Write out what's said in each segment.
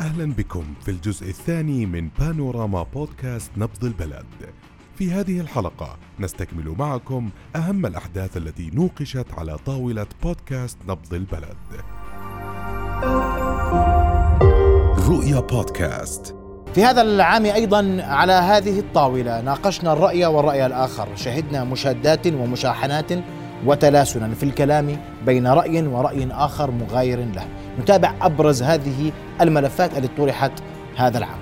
أهلا بكم في الجزء الثاني من بانوراما بودكاست نبض البلد. في هذه الحلقة نستكمل معكم أهم الأحداث التي نوقشت على طاولة بودكاست نبض البلد. رؤيا بودكاست. في هذا العام أيضا على هذه الطاولة ناقشنا الرأي والرأي الآخر، شهدنا مشادات ومشاحنات وتلاسنا في الكلام بين رأي ورأي آخر مغاير له. نتابع أبرز هذه الملفات التي طرحت هذا العام.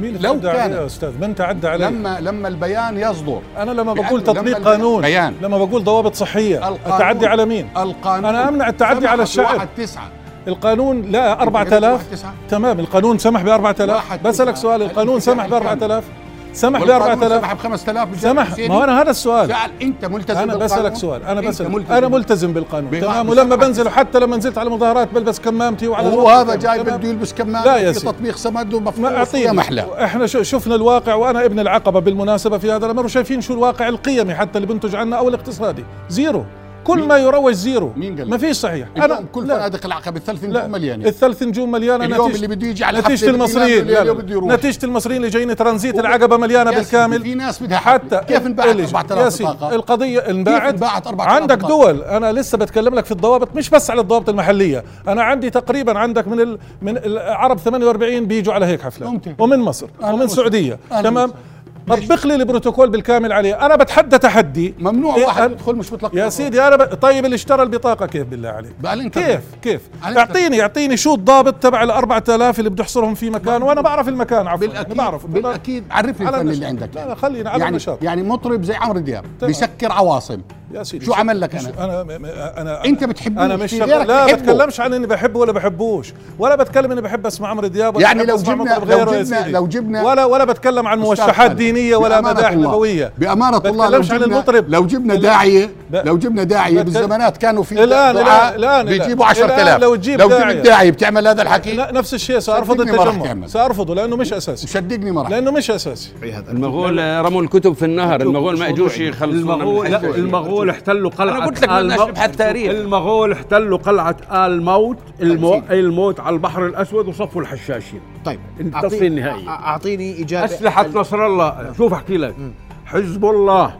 مين لو كان- يا أستاذ من تعدى علي لما لما البيان يصدر أنا لما بقول تطبيق لما قانون البيان لما بقول ضوابط صحية القانون- التعدي على مين القانون أنا أمنع التعدي على الشعب. تسعة القانون لا قلت 4000 واحد تسعة. تمام القانون سمح ب 4000 واحد بسألك تسعة. سؤال القانون سمح ب 4000 سمح ب والقانون 4000 سمح ب 5000 سمح ما هو أنا هذا السؤال. جعل أنت ملتزم أنا بسألك سؤال أنا أنت بسألك. ملتزم. أنا ملتزم بالقانون. تمام. ولما بنزل حتى لما نزلت على مظاهرات بلبس كمامتي وعلى الوقت. هذا جاي؟ بده يلبس كمام لا يا في. تطبيق ما ومفروض يا محلى إحنا شفنا الواقع وأنا ابن العقبة بالمناسبة في هذا الأمر وشايفين شو الواقع القيمي حتى اللي بنتج عنه أو الاقتصادي زيرو. كل ما يروج زيرو مين قال ما؟ فيش صحيح اليوم كل فنادق العقبه الثلاث لا نجوم مليانه الثلاث نجوم مليانه اليوم اللي بده يجي على نتيجة المصريين. نتيجة المصريين اللي جايين ترانزيت العقبة مليانة بالكامل في ناس بدها حتى كيف انباعت اللي- 4000 يا سيدي، بطاقة؟ القضية انباعت انباعت 4000 عندك؟ دول أنا لسه بتكلم لك في الضوابط مش بس على الضوابط المحلية أنا عندي تقريبا عندك من. من العرب 48 بيجوا على هيك ممتاز. ومن مصر ومن. السعودية تمام. طبق لي البروتوكول بالكامل عليه. أنا بتحدى تحدي. ممنوع إيه واحد يدخل مش مطلق يا سيدي أنا ب... طيب اللي اشترى البطاقة كيف بالله عليك. كيف؟ كيف؟ اعطيني اعطيني شو الضابط تبع ال 4000 اللي بده يحصرهم في مكان؟ وأنا بعرف المكان عفوا. بالاكيد أنا بعرف. بالأكيد عرفني الفن. اللي عندك. لا لا خلينا على يعني النشاط. يعني مطرب زي عمرو دياب. بيسكر عواصم. يا سيدي شو عمل لك؟ أنا م- أنا أنت بتحبوش، أنا مش لا بحبه. بتكلمش عن إني بحبه ولا بحبوش ولا بتكلم إني بحب اسمع عمرو دياب ولا يعني بحب لو أسمع جبنا- لو جبنا- سيدي. لو جبنا- ولا ولا بتكلم عن موشحات دينية ولا مداح نبوية بأمانة الله لو بتكلمش عن جبنا المطرب لو جبنا ب- لو جبنا داعية بتكلم- بالزمانات كانوا في الآن- الآن- بيجيبوا الآن 10000 لو تجيب لو. جبت داعية بتعمل هذا الحكي لا نفس الشيء سأرفض ما التجمع. سأرفضه لأنه مش أساسي صدقني ما راح لأنه مش أساسي المغول رموا الكتب في النهر المغول ما اجوش يخلصون المغول لا الحج. المغول احتلوا قلعة أنا قلت لك آل. نبحث تاريخ. المغول احتلوا قلعة آل موت المو... الموت على البحر الأسود وصفوا الحشاشين. طيب التصفية أعطي- النهائية. أع- أعطيني إجابة أسلحة نصر الله. شوف أحكي لك. حزب الله.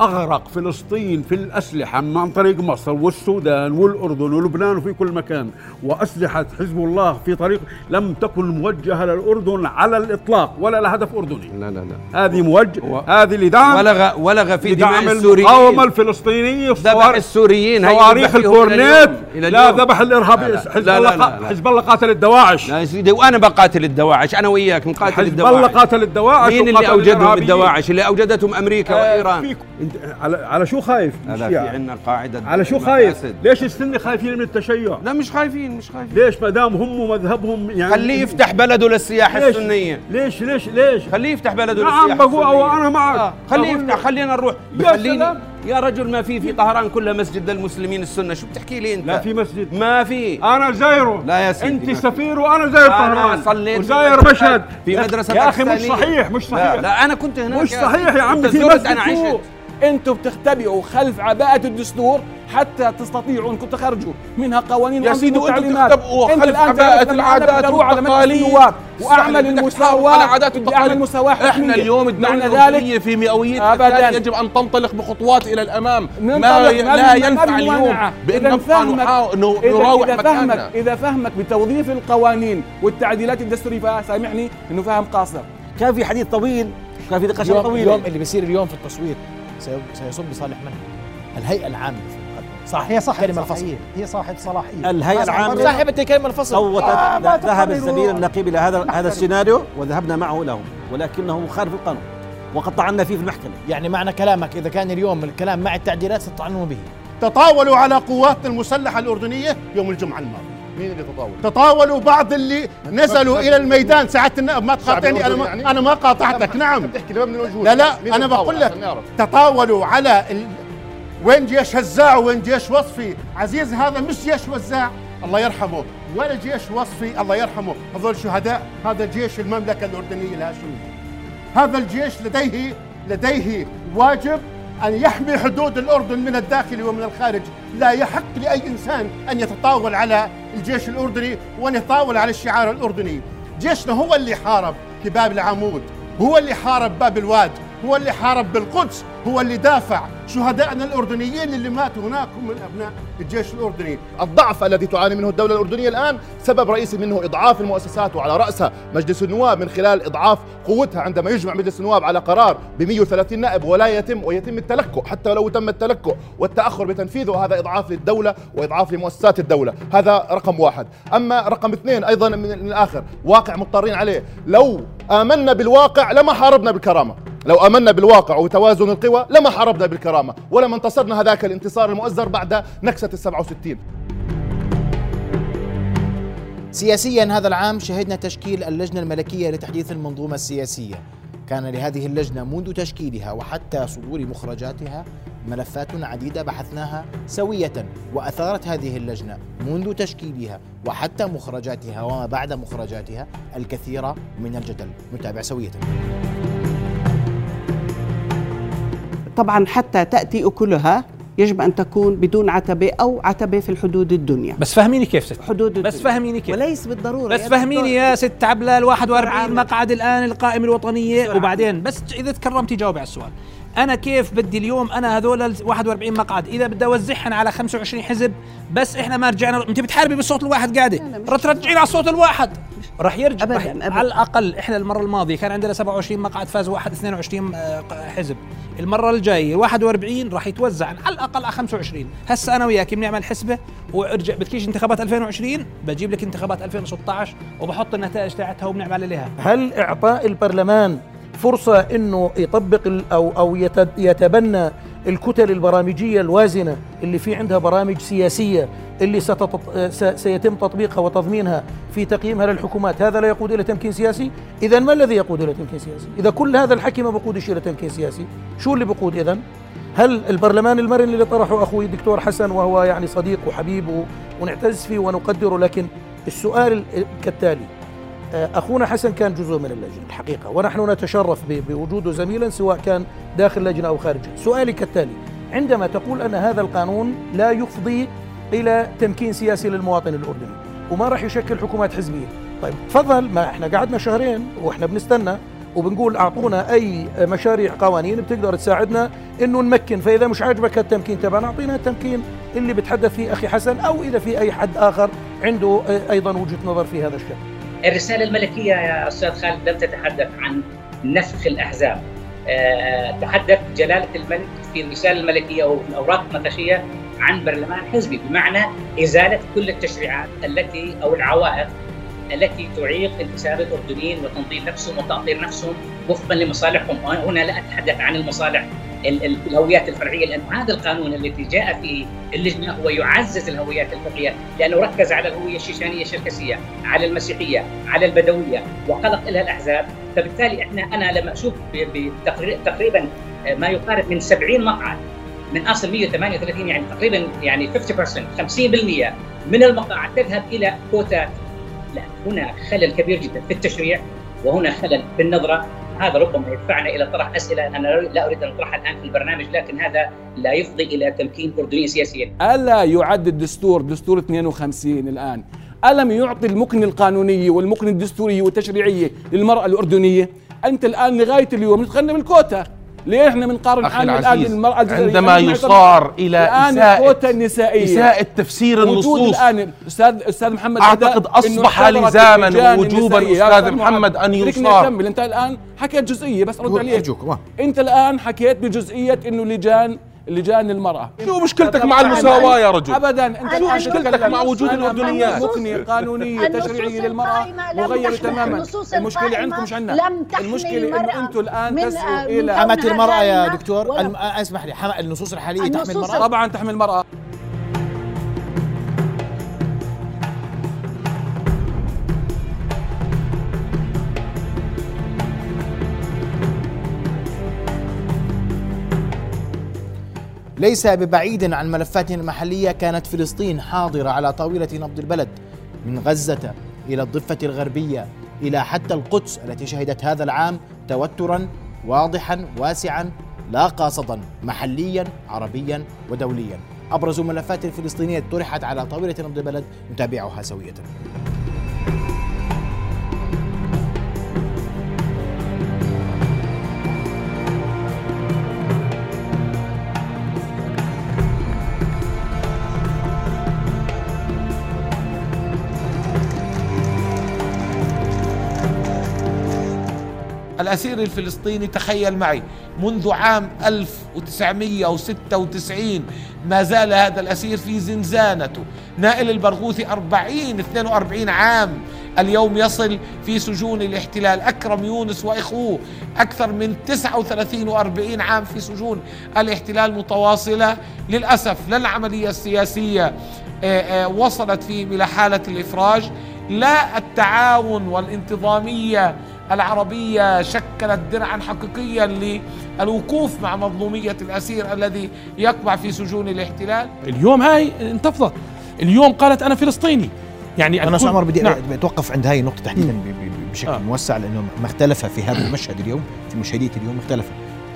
أغرق فلسطين في الأسلحة عن طريق مصر والسودان والأردن ولبنان وفي كل مكان. وأسلحة حزب الله في طريق لم تكن موجهة للأردن على الإطلاق ولا لهدف أردني. لا لا لا. هذه موجه و- هذه لدعم ولغ ولغ في دماء السوريين. المقاومة الفلسطينية ذبح السوريين. صواريخ الكورنيت. لا. ذبح لا. حزب لا، الله. حزب الله قاتل الدواعش. لا يا سيدي وأنا بقاتل الدواعش؟ أنا وياك نقاتل حزب الله الدواعش. قاتل الدواعش مين اللي أوجدهم. الدواعش؟ اللي أوجدتهم أمريكا آه، وإيران. انت على على شو خايف؟ لا في يعني. عندنا قاعدة على شو خايف؟ ليش السنة خايفين من التشيع؟ لا مش خايفين مش خايفين ليش ما دام هم ومذهبهم يعني خليه يفتح بلده للسياحة ليش؟ السنية ليش ليش ليش؟ خليه يفتح بلده نعم للسياحة بقول السنية. أو أنا معك. آه. خليه بقول يفتح. خلينا نروح سلام. يا رجل ما في في طهران كلها مسجد للمسلمين السنة شو بتحكي لي أنت لا في مسجد ما في أنا زايره لا يا سيدي، أنت. سفير وأنا زاير طهران صليت وزاير مشهد في مدرسة يا أخي مش. صحيح مش صحيح لا, لا أنا كنت هناك مش صحيح يا عمي في مسجد أنا عشت. أنتم بتختبئوا خلف عباءة الدستور حتى تستطيعوا انكم تخرجوا منها قوانين يا سيدي وتعليمات. تختبئوا انت خلف الآن عباءة العادات والتقاليد. واعمل المساواة على عادات. اعمل مساواة إحنا. اليوم الأردنية ذلك في مئوية أبداً. يجب أن تنطلق بخطوات إلى الأمام ما لا ينفع اليوم إذا نبقى نراوح إذا فهمك إذا فهمك بتوظيف القوانين والتعديلات الدستورية فسامحني إنه فهم قاصر كان في حديث طويل كان في نقاشات اليوم, طويله اليوم اللي بيصير اليوم في التصويت سيصب بصالح من؟ الهيئة العامة في. صح هي صاحب كلمة الفصل. هي صاحب صلاحية. الهيئة العامة صاحبة كلمة الفصل. صوتت آه، ذهب. الزميل النقيب إلى هذا هذا السيناريو وذهبنا معه له ولكنه مخالف القانون وقطعنا فيه في المحكمة. يعني معنى كلامك إذا كان اليوم الكلام مع التعديلات ستطعنون به. تطاولوا على قواتنا المسلحة الأردنية يوم الجمعة الماضية. مين اللي تطاول؟ تطاولوا بعض اللي نزلوا إلى الميدان. ساعة النائب ما تقاطعني ما, يعني؟ أنا ما قاطعتك. نعم. تحكي لباب من الوجود لا لا تطاول بقول لك. تطاولوا على ال... وين جيش هزاع وين جيش وصفي. عزيز هذا مش جيش وزاع. الله يرحمه. ولا جيش وصفي. الله يرحمه. هذول شهداء. هذا جيش المملكة الأردنية الهاشمية. هذا الجيش لديه لديه واجب أن يحمي حدود الأردن من الداخل ومن الخارج. لا يحق لأي إنسان أن يتطاول على الجيش الأردني وأن يتطاول على الشعار الأردني. جيشنا هو اللي حارب باب العمود هو اللي حارب باب الواد هو اللي حارب بالقدس هو اللي دافع شهدائنا الأردنيين اللي ماتوا هناك هم من أبناء الجيش الأردني. الضعف الذي تعاني منه الدولة الأردنية الآن سبب رئيسي منه إضعاف المؤسسات وعلى رأسها مجلس النواب من خلال إضعاف قوتها عندما يجمع مجلس النواب على قرار ب 130 نائب ولا يتم ويتم التلكؤ حتى لو تم التلكؤ والتأخر بتنفيذه. هذا إضعاف للدولة وإضعاف لمؤسسات الدولة. هذا رقم واحد. أما رقم اثنين أيضا من الآخر واقع مضطرين عليه. لو آمنا بالواقع لما حاربنا بالكرامة. لو آمنا بالواقع وتوازن القوى لما حاربنا بالكرامة. ولما انتصرنا هذاك الانتصار المؤزر بعد نكسة ال 67 سياسيا هذا العام شهدنا تشكيل اللجنة الملكية لتحديث المنظومة السياسية. كان لهذه اللجنة منذ تشكيلها وحتى صدور مخرجاتها ملفات عديدة بحثناها سوية وأثارت هذه اللجنة منذ تشكيلها وحتى مخرجاتها وما بعد مخرجاتها الكثير من الجدل. نتابع سوية. طبعا حتى تأتي أكلها يجب أن تكون بدون عتبة أو عتبة في الحدود الدنيا. بس فهميني كيف ست. حدود بس فهميني كيف. وليس بالضرورة بس فهميني يا ست عبلة ال 41 مقعد الآن القائمة الوطنية. وبعدين بس إذا تكرمتي جاوبي على السؤال. أنا كيف بدي اليوم أنا هذول ال 41 مقعد؟ إذا بدي أوزعهم على 25 حزب بس إحنا ما رجعنا. أنت بتحاربي بالصوت الواحد قاعدة. رح ترجعين على الصوت الواحد. راح يرجع أبداً رح أبداً. على الأقل إحنا المرة الماضية كان عندنا 27 مقعد فاز واحد 22 آه، حزب. المرة الجاية 41 راح يتوزع على الأقل على 25 هسه أنا وياك بنعمل حسبة وارجع بدكيش انتخابات 2020 بجيب لك انتخابات 2016 وبحط النتائج تاعتها وبنعمل عليها. هل إعطاء البرلمان فرصة إنه يطبق أو أو يت- يتبنى الكتل البرامجية الوازنة اللي في عندها برامج سياسية اللي سيتم تطبيقها وتضمينها في تقييمها للحكومات. هذا لا يقود إلى تمكين سياسي؟ اذا ما الذي يقود إلى تمكين سياسي؟ إذا كل هذا الحكي ما بقودش إلى تمكين سياسي شو اللي بقود اذا هل البرلمان المرن اللي طرحه أخوي الدكتور حسن وهو يعني صديق وحبيب ونعتز فيه ونقدره لكن السؤال ال- كالتالي أخونا حسن كان جزء من اللجنة الحقيقة. ونحن نتشرف بوجوده زميلا سواء كان داخل لجنة أو خارجها. سؤالي كالتالي عندما تقول أن هذا القانون لا يفضي إلى تمكين سياسي للمواطن الأردني وما راح يشكل حكومات حزبية؟ طيب تفضل. ما إحنا قعدنا شهرين وإحنا بنستنى وبنقول أعطونا أي مشاريع قوانين بتقدر تساعدنا إنه نمكن. فإذا مش عاجبك التمكين تبعنا اعطينا التمكين اللي بتحدث فيه أخي حسن أو إذا في أي حد آخر عنده آه، أيضا وجهة نظر في هذا الشان الرسالة الملكية يا أستاذ خالد لم تتحدث عن نفخ الأحزاب. آه، تحدث جلالة الملك في الرسالة الملكية أو في الأوراق النقاشية عن برلمان حزبي بمعنى إزالة كل التشريعات التي أو العوائق التي تعيق انتساب الأردنيين وتنظيم نفسهم وتأطير نفسهم وفقا لمصالحهم. وهنا لا أتحدث عن المصالح ال- ال- الهويات الفرعية. لأن هذا القانون الذي جاء في اللجنة هو يعزز الهويات الفرعية لأنه ركز على الهوية الشيشانية الشركسية على المسيحية على البدوية وقلق لها الأحزاب. فبالتالي إحنا أنا لما بتقري- تقريبا ما يقارب من 70 مقعد من أصل 138 يعني تقريبا يعني 50% 50% من المقاعد تذهب إلى كوتات لا هنا خلل كبير جدا في التشريع وهنا خلل في النظرة. هذا ربما يدفعنا إلى طرح أسئلة أنا لا اريد أن أطرحها الآن في البرنامج لكن هذا لا يفضي إلى تمكين اردني سياسيا. ألا يعد الدستور دستور 52 الآن؟ ألم يعطي المكن القانوني والمكن الدستوري والتشريعي للمرأة الأردنية؟ أنت الآن لغاية اليوم نتغنى بالكوتا. ليه إحنا بنقارن حالنا الان العزيز، بالمرأة الجزائرية؟ عندما. يصار إلى الآن إساءة- الكوتا النسائية إساءة تفسير وجود النصوص. الآن أستاذ أستاذ محمد أعتقد عداء إنه أصبح اعتبرت لزاما أستاذ معاذ، محمد أن خليني يصار. أكمل أنت الآن حكيت جزئية بس أرد عليك. أنت الآن حكيت بجزئية إنه لجان لجان المرأة. شو مشكلتك مع المساواة يا رجل؟ ابدا. أنت الآن مشكلتك مع وجود تشريعية للمرأة القائمة لم مغيرة تحمي- تماما. القائمة. عندكم مش عندنا؟ المشكلة انه أنتم الآن من- تسعوا إلى حمت المرأة يا دكتور. الم- اسمح لي النصوص الحالية تحمي المرأة؟ طبعا تحمي المرأة. ليس ببعيد عن ملفاتنا المحلية كانت فلسطين حاضرة على طاولة نبض البلد من غزة إلى الضفة الغربية إلى حتى القدس التي شهدت هذا العام توترا واضحا واسعا لا قاصدا محليا عربيا ودوليا. أبرز ملفات الفلسطينية طرحت على طاولة نبض البلد نتابعها سوية. الأسير الفلسطيني تخيل معي منذ عام 1996 ما زال هذا الأسير في زنزانته. نائل البرغوثي 40 42 عام. اليوم يصل في سجون الاحتلال. أكرم يونس وإخوه أكثر من 39 و40 عام في سجون الاحتلال متواصلة. للأسف لا العملية السياسية آه، آه، وصلت فيهم إلى حالة الإفراج. لا التعاون والانتظامية العربية شكلت درعا حقيقيا للوقوف مع مظلومية الأسير الذي يقبع في سجون الاحتلال. اليوم هاي انتفضت. اليوم قالت أنا فلسطيني. يعني أنا الكل- عمر بدي نعم. بدي أتوقف عند هاي النقطة تحديدا بشكل آه. موسع لأنه ما اختلف في هذا المشهد اليوم في مشهديه اليوم اختلف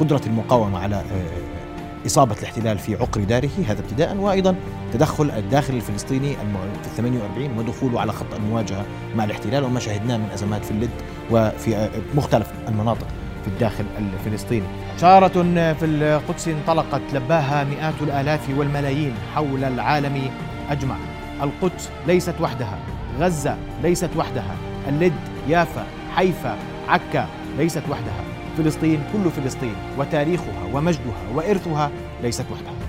قدرة المقاومة على آه، إصابة الاحتلال في عقر داره هذا ابتداء وأيضا تدخل الداخل الفلسطيني في ال 48 ودخوله على خط المواجهة مع الاحتلال وما شاهدناه من أزمات في اللد وفي آه، مختلف المناطق في الداخل الفلسطيني. شارة في القدس انطلقت لباها مئات الآلاف والملايين حول العالم أجمع القدس ليست وحدها غزة ليست وحدها اللد يافا حيفا عكا ليست وحدها. فلسطين كل فلسطين وتاريخها ومجدها وإرثها ليست وحدها.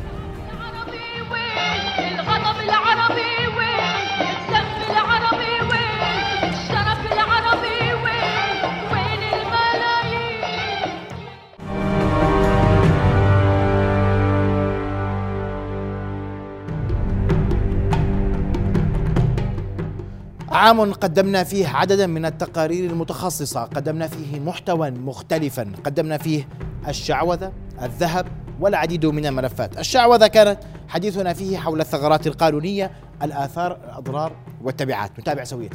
عام قدمنا فيه عددا من التقارير المتخصصة. قدمنا فيه محتوى مختلفا. قدمنا فيه الشعوذة الذهب والعديد من الملفات. الشعوذة كانت حديثنا فيه حول الثغرات القانونية الآثار الأضرار والتبعات. نتابع سوية.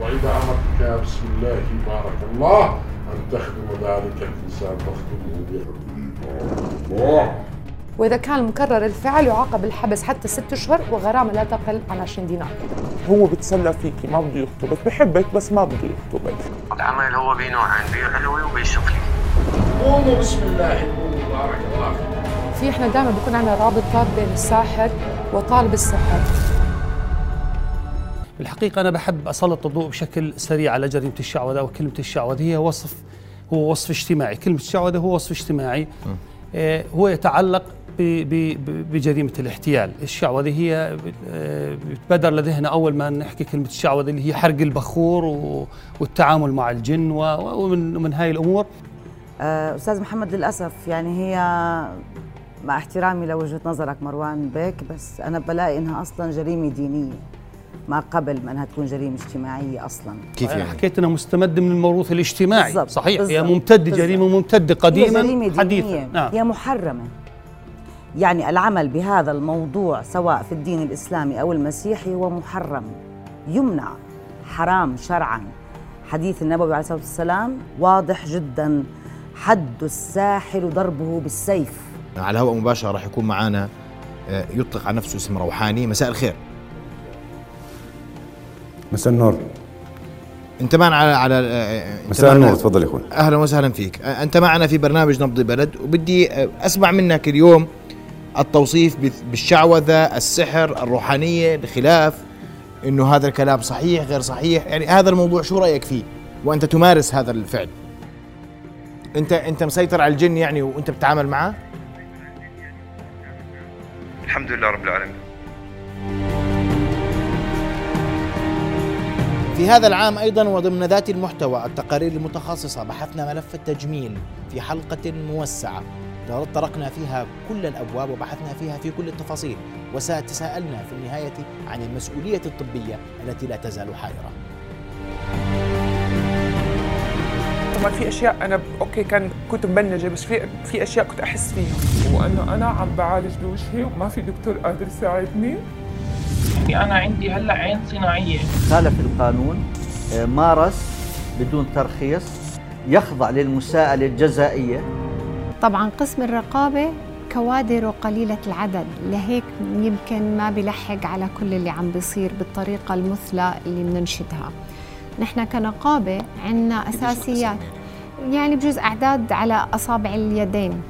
وإذا أمرتك بسم الله بارك الله أن تخدم ذلك الإنسان فاخدمه بحب الله وإذا كان مكرر الفعل يعاقب الحبس حتى ست أشهر وغرامة لا تقل عن 20 دينار. هو بتسلى فيكي ما بده يخطبك بحبك بس ما بده يخطبك. العمل هو بنوعين بيع علوي وبيع سفلي قوموا بسم الله. بارك الله في إحنا دائما بيكون عندنا رابطة بين الساحر وطالب السحر. الحقيقة أنا بحب أسلط الضوء بشكل سريع على جريمة الشعوذة وكلمة الشعوذة هي وصف هو وصف اجتماعي. كلمة الشعوذة هو وصف اجتماعي. آه، هو يتعلق بجريمة الاحتيال. الشعوذة هي آه، بتبادر لذهننا أول ما نحكي كلمة الشعوذة اللي هي حرق البخور والتعامل مع الجن ومن من هاي الأمور. آه، أستاذ محمد للأسف يعني هي مع احترامي لوجهة نظرك مروان بيك بس أنا بلاقي إنها أصلا جريمة دينية ما قبل ما إنها تكون جريمة اجتماعية أصلا. أنا حكيت إنها مستمدة من الموروث الاجتماعي. بالضبط، صحيح هي بالضبط، ممتدة. جريمة ممتدة هي قديما جريمه حديثا. دينيه نعم. هي محرمة. يعني العمل بهذا الموضوع سواء في الدين الإسلامي أو المسيحي هو محرم يمنع حرام شرعا. حديث النبوي عليه الصلاة والسلام واضح جدا حد الساحر ضربه بالسيف. على الهواء مباشرة راح يكون معنا آه، يطلق على نفسه اسم روحاني. مساء الخير. مساء النور. أنت معنا على على آه، أنت مساء النور. تفضل يا أخوي أهلا وسهلا فيك. آه، أنت معنا في برنامج نبض البلد وبدي آه، أسمع منك اليوم التوصيف بال- بالشعوذة السحر الروحانية الخلاف إنه هذا الكلام صحيح غير صحيح. يعني هذا الموضوع شو رأيك فيه؟ وأنت تمارس هذا الفعل. أنت أنت مسيطر على الجن يعني وأنت بتتعامل معه؟ الحمد لله رب العالمين. في هذا العام أيضا وضمن ذات المحتوى التقارير المتخصصة بحثنا ملف التجميل في حلقة موسعة. طرقنا فيها كل الأبواب وبحثنا فيها في كل التفاصيل وتساءلنا في النهاية عن المسؤولية الطبية التي لا تزال حائرة. طبعا في أشياء أنا ب- أوكي كان كنت مبنجة بس في في أشياء كنت أحس فيها. وأنه أنا عم بعالج بوجهي وما في دكتور قادر يساعدني. يعني أنا عندي هلأ عين صناعية. خالف القانون آه، مارس بدون ترخيص يخضع للمساءلة الجزائية. طبعا قسم الرقابة كوادره قليلة العدد لهيك يمكن ما بيلحق على كل اللي عم بيصير بالطريقة المثلى اللي بننشدها نحن كنقابة عنا أساسيات. يعني بجوز أعداد على أصابع اليدين.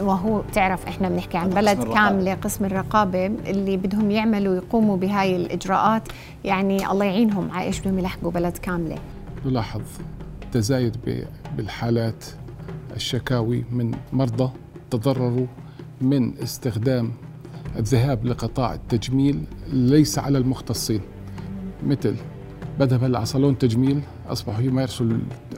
وهو بتعرف إحنا بنحكي عن بلد. كاملة قسم الرقابة اللي بدهم يعملوا يقوموا بهاي الإجراءات. يعني الله يعينهم على إيش بدهم يلحقوا بلد كاملة. نلاحظ تزايد بالحالات الشكاوي من مرضى تضرروا من استخدام الذهاب لقطاع التجميل ليس على المختصين. مثل بذهب هلا صالون تجميل اصبحوا يمارسوا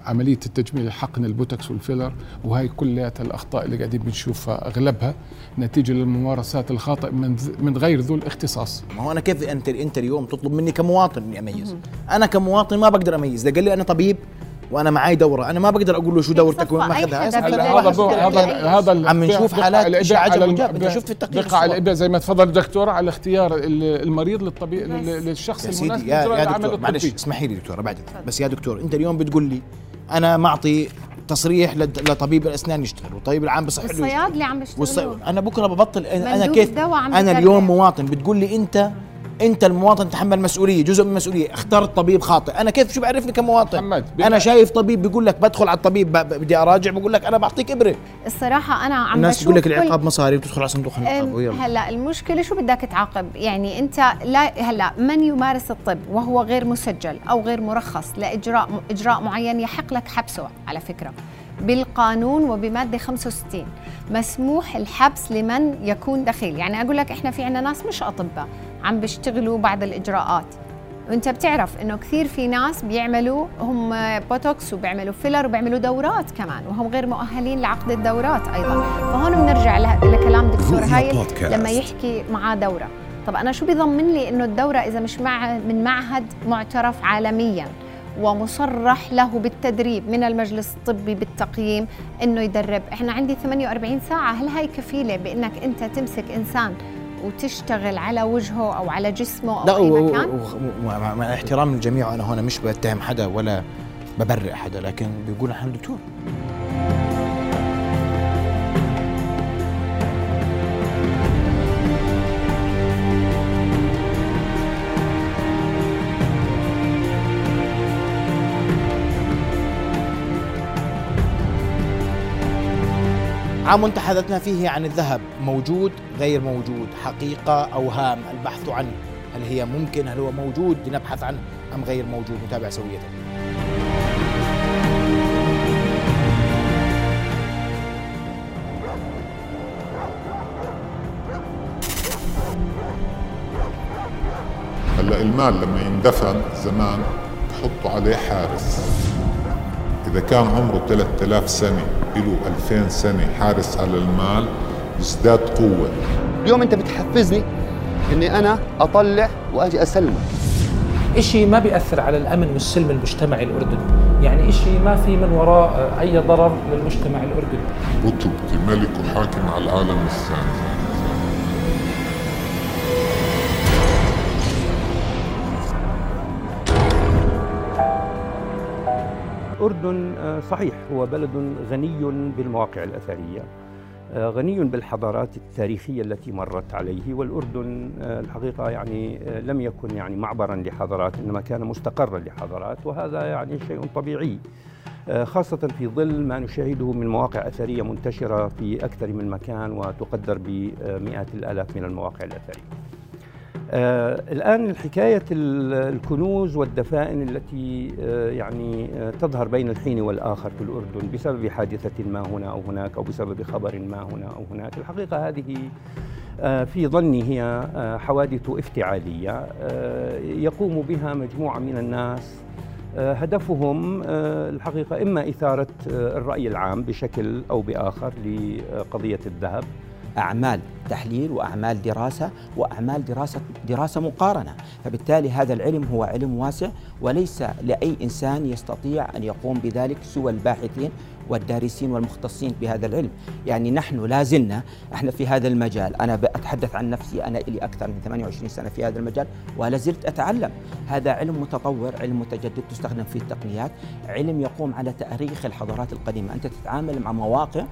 عملية التجميل الحقن البوتوكس وال filler وهي كلها الأخطاء اللي قاعدين بنشوفها أغلبها نتيجة للممارسات الخاطئة من من غير ذو الاختصاص. ما هو أنا كيف أنت أنت اليوم تطلب مني كمواطن أني أميز؟ أنا كمواطن ما بقدر أميز. اذا قال لي أنا طبيب وأنا معي دورة أنا ما بقدر أقول له شو دورتك وين ماخذها هذا يشتغل هذا عم نشوف حالات شيء عجب انت شفت التقرير بقع. الابداع زي ما تفضل الدكتور على اختيار ال- المريض للطبيب للشخص يا المناسب سيدي يا, يا دكتور معلش. اسمحي لي دكتوره بعد. بس يا دكتور أنت اليوم بتقول لي أنا معطي تصريح لطبيب الأسنان يشتغل والطبيب العام بصح له يشتغل. والصيادلة عم. بيشتغلوا أنا بكرة ببطل أنا كيف أنا. اليوم مواطن بتقول لي أنت انت المواطن تحمل مسؤولية جزء من المسؤولية اخترت طبيب خاطئ. أنا كيف شو بعرفني كمواطن؟ محمد أنا شايف طبيب بيقول لك بدخل على الطبيب بدي أراجع بقول لك أنا بعطيك إبرة. الصراحة أنا عم الناس بشوف تقول لك كل- العقاب مصاري وتدخل على صندوق ويلا. هلا المشكلة شو بدك تعاقب؟ يعني أنت لا هلا من يمارس الطب وهو غير مسجل أو غير مرخص لإجراء إجراء معين يحق لك حبسه؟ على فكرة. بالقانون وبمادة 65 مسموح الحبس لمن يكون دخيل. يعني أقول لك إحنا في عنا ناس مش أطباء عم بيشتغلوا بعض الإجراءات. وأنت بتعرف إنه كثير في ناس بيعملوا هم بوتوكس وبيعملوا filler وبيعملوا دورات كمان وهم غير مؤهلين لعقد الدورات أيضا. فهون بنرجع لكلام دكتور هايل بودكاست. لما يحكي معاه دورة. طب أنا شو بيضمن لي إنه الدورة إذا مش مع من معهد معترف عالميا؟ ومصرح له بالتدريب من المجلس الطبي بالتقييم إنه يدرب. إحنا عندي 48 ساعة. هل هاي كفيلة بإنك أنت تمسك إنسان وتشتغل على وجهه أو على جسمه أو لا أي مكان؟ مع مع احترام الجميع وأنا هنا مش بتهم حدا ولا ببرئ حدا لكن بيقول إحنا دكتور عام تحدثنا فيه عن الذهب موجود غير موجود حقيقة أوهام البحث عنه هل هي ممكن هل هو موجود لنبحث عنه أم غير موجود نتابع سوية. هلا المال لما يندفن زمان بحطوا عليه حارس. إذا كان عمره 3000 سنة له 2000 سنة حارس على المال يزداد قوة. اليوم أنت بتحفزني إني أنا أطلع وأجي أسلمك. إشي ما بيأثر على الأمن والسلم المجتمعي الأردني يعني إشي ما في من وراء أي ضرر للمجتمع الأردني رتبتي ملك وحاكم على العالم الثاني. الأردن آه، صحيح هو بلد غني بالمواقع الأثرية آه، غني بالحضارات التاريخية التي مرت عليه والأردن آه، الحقيقة يعني لم يكن يعني معبرا لحضارات إنما كان مستقرا لحضارات وهذا يعني شيء طبيعي خاصة في ظل ما نشاهده من مواقع أثرية منتشرة في أكثر من مكان وتقدر بمئات الآلاف من المواقع الأثرية. الآن حكاية ال- الكنوز والدفائن التي آه يعني آه تظهر بين الحين والآخر في الأردن بسبب حادثة ما هنا أو هناك أو بسبب خبر ما هنا أو هناك. الحقيقة هذه آه في ظني هي آه حوادث افتعالية آه يقوم بها مجموعة من الناس آه، هدفهم آه، الحقيقة إما إثارة آه، الرأي العام بشكل أو بآخر لقضية الذهب أعمال تحليل وأعمال دراسة وأعمال دراسة دراسة مقارنة. فبالتالي هذا العلم هو علم واسع وليس لأي إنسان يستطيع أن يقوم بذلك سوى الباحثين والدارسين والمختصين بهذا العلم. يعني نحن لا زلنا إحنا في هذا المجال. أنا أتحدث عن نفسي أنا لي أكثر من 28 سنة في هذا المجال ولا زلت أتعلم. هذا علم متطور علم متجدد تستخدم فيه التقنيات. علم يقوم على تأريخ الحضارات القديمة. أنت تتعامل مع مواقع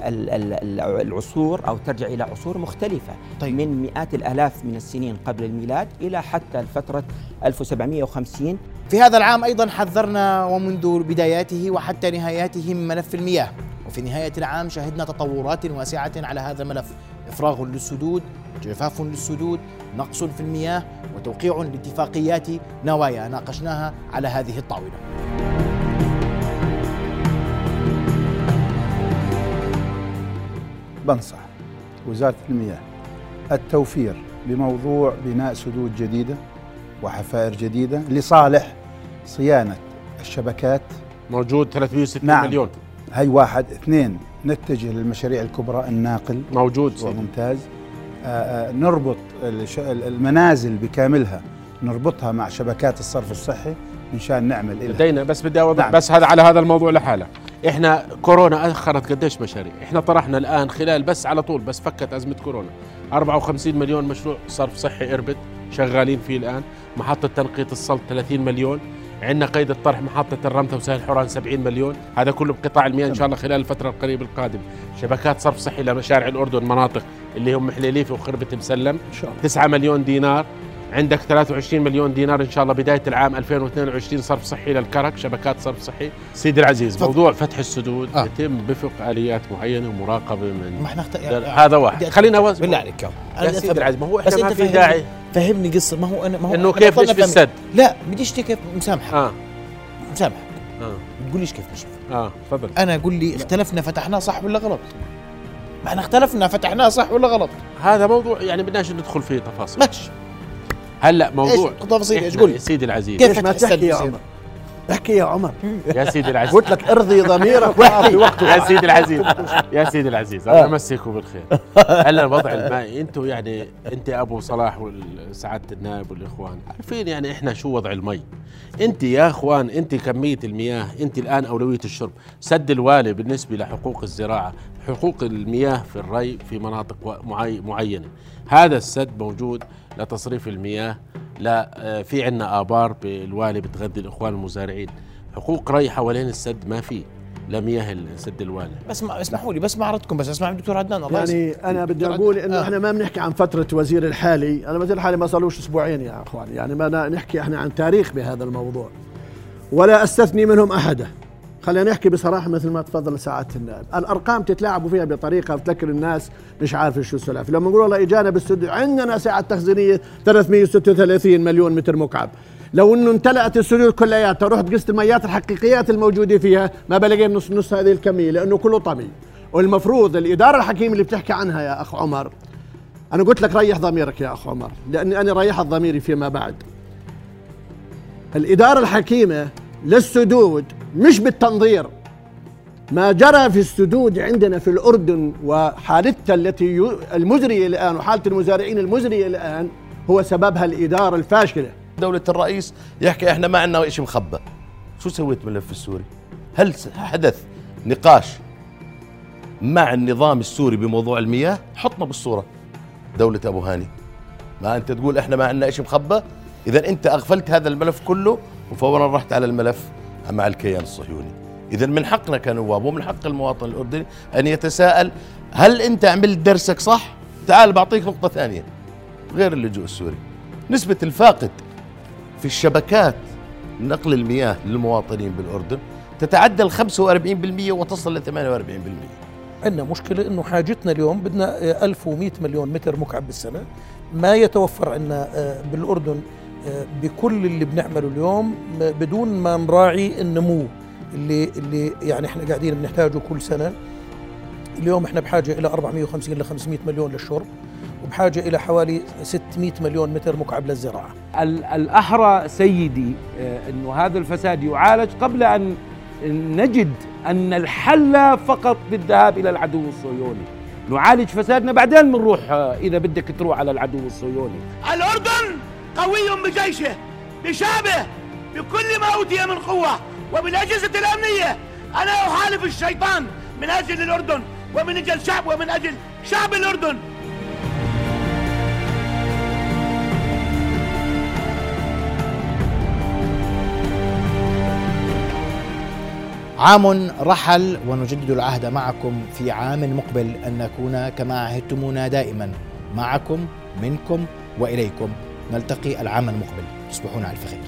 ال- العصور أو ترجع إلى عصور مختلفة. طيب. من مئات الآلاف من السنين قبل الميلاد إلى حتى فتره 1750 في هذا العام أيضا حذرنا ومنذ بداياته وحتى نهاياته من ملف المياه. وفي نهاية العام شهدنا تطورات واسعة على هذا الملف. إفراغ للسدود جفاف للسدود نقص في المياه وتوقيع لاتفاقيات نوايا ناقشناها على هذه الطاولة. بنصح وزارة المياه التوفير بموضوع بناء سدود جديدة. وحفائر جديدة لصالح صيانة الشبكات. موجود 360 نعم. مليون. هي واحد. اثنين نتجه للمشاريع الكبرى الناقل. موجود. وممتاز آه، آه، نربط المنازل بكاملها نربطها مع شبكات الصرف الصحي من شان نعمل إلها. لدينا بس بدي اوضح نعم. بس هذا على هذا الموضوع لحاله. إحنا كورونا أخرت قديش مشاريع؟ إحنا طرحنا الآن خلال بس على طول بس فكت أزمة كورونا. 54 مليون مشروع صرف صحي إربد. شغالين فيه الآن. محطة تنقيط السلط 30 مليون. عندنا قيد الطرح محطة الرمثة وسهل حوران 70 مليون. هذا كله بقطاع المياه إن شاء الله خلال الفترة القريبة القادمة. شبكات صرف صحي لمشاريع الأردن مناطق اللي هم محليليفة وخربة مسلم. إن شاء الله. 9 مليون دينار. عندك 23 مليون دينار إن شاء الله بداية العام 2022 صرف صحي للكرك شبكات صرف صحي. سيدي العزيز تفضل. موضوع فتح السدود آه. آه. يتم بفق آليات معينة ومراقبة من ما إحنا اخت... هذا واحد. خلينا أوز... بالله عليك يا سيدي العزيز ما هو بس إحنا ما في داعي. فهمني قصة. ما هو أنا ما هو إحنا كيف نشفي فهم- السد. لا بديش كيف مسامحك. آه. مسامحك. آه. تقوليش كيف نشفي آه تفضل. أنا قول لي اختلفنا فتحناه صح ولا غلط؟ ما إحنا اختلفنا فتحناه صح ولا غلط؟ هذا موضوع يعني بدناش ندخل فيه تفاصيل. ماشي. هلا موضوع. إيش؟ تفاصيل؟ إحنا قول سيدي العزيز. كيف ما تحكي يا؟ عمر؟ احكي يا عمر. يا سيدي العزيز. قلت لك ارضي ضميرك واعطي وقته يا سيدي العزيز. يا سيدي العزيز الله آه. يمسيكم بالخير. هلا الوضع المائي أنتم يعني انت ابو صلاح وسعاده النائب والإخوان عارفين يعني إحنا شو وضع المي؟ انت يا إخوان انت كمية المياه انت الآن أولوية الشرب. سد الوالي بالنسبة لحقوق الزراعة. حقوق المياه في الري في مناطق معينة. هذا السد موجود لتصريف المياه لا آه، في عندنا آبار بالوالي بتغذي الإخوان المزارعين حقوق ري حوالين السد ما في لا مياه سد الوالي بس ما اسمحوا لي بس ما عرضتكم بس اسمع الدكتور عدنان الله يعني يسلمك. أنا بدي أقول. إنه آه. إحنا ما بنحكي عن فترة وزير الحالي أنا وزير الحالي ما صارلوش أسبوعين يا أخوان يعني ما نحكي إحنا عن تاريخ بهذا الموضوع ولا أستثني منهم أحدا خلينا نحكي بصراحة مثل ما تفضل سعاده النائب الأرقام تتلاعبوا فيها بطريقة بتذكر الناس مش عارفه شو السلافه لما نقول والله إجانا بالاستوديو عندنا سعه تخزينية 336 مليون متر مكعب. لو إنه امتلأت السدود كلياتها ورحت قست الميات الحقيقيات الموجودة فيها ما بلاقي نص نص هذه الكمية لأنه كله طمي. والمفروض الإدارة الحكيمة اللي بتحكي عنها يا أخ عمر أنا قلت لك ريح ضميرك يا أخ عمر لأني أنا ريحت ضميري فيما بعد. الإدارة الحكيمة للسدود مش بالتنظير. ما جرى في السدود عندنا في الأردن وحالتها التي المزرية الآن وحالة المزارعين المزرية الآن هو سببها الإدارة الفاشلة. دولة الرئيس يحكي إحنا ما عندنا شيء مخبى شو سويت بالملف السوري؟ هل حدث نقاش مع النظام السوري بموضوع المياه؟ حطنا بالصورة. دولة أبو هاني ما أنت تقول إحنا ما عندنا شيء مخبى إذا أنت أغفلت هذا الملف كله وفورا رحت على الملف مع الكيان الصهيوني. إذا من حقنا كنواب ومن حق المواطن الأردني أن يتساءل هل أنت عملت درسك صح؟ تعال بعطيك نقطة ثانية. غير اللجوء السوري. نسبة الفاقد في الشبكات نقل المياه للمواطنين بالأردن تتعدى ال 45% وتصل ل 48% عندنا مشكلة إنه حاجتنا اليوم بدنا آه، 1100 مليون متر مكعب بالسنة. ما يتوفر عندنا بالأردن آه، بكل اللي بنعمله اليوم بدون ما نراعي النمو اللي اللي يعني إحنا قاعدين بنحتاجه كل سنة. اليوم إحنا بحاجة إلى 450 ل 500 مليون للشرب وبحاجة إلى حوالي 600 مليون متر مكعب للزراعة. ال- الأحرى سيدي آه، أنه هذا الفساد يعالج قبل أن نجد أن الحل فقط بالذهاب إلى العدو الصهيوني. نعالج فسادنا بعدين بنروح آه، إذا بدك تروح على العدو الصهيوني. الأردن قوي بجيشه بشعبه بكل ما أوتي من قوة. وبالأجهزة الأمنية أنا أحالف الشيطان من أجل الأردن ومن أجل شعب ومن أجل شعب الأردن. عام رحل ونجدد العهد معكم في عام مقبل أن نكون كما عهدتمونا دائما. معكم منكم وإليكم. نلتقي العام المقبل. تصبحون على ألف خير.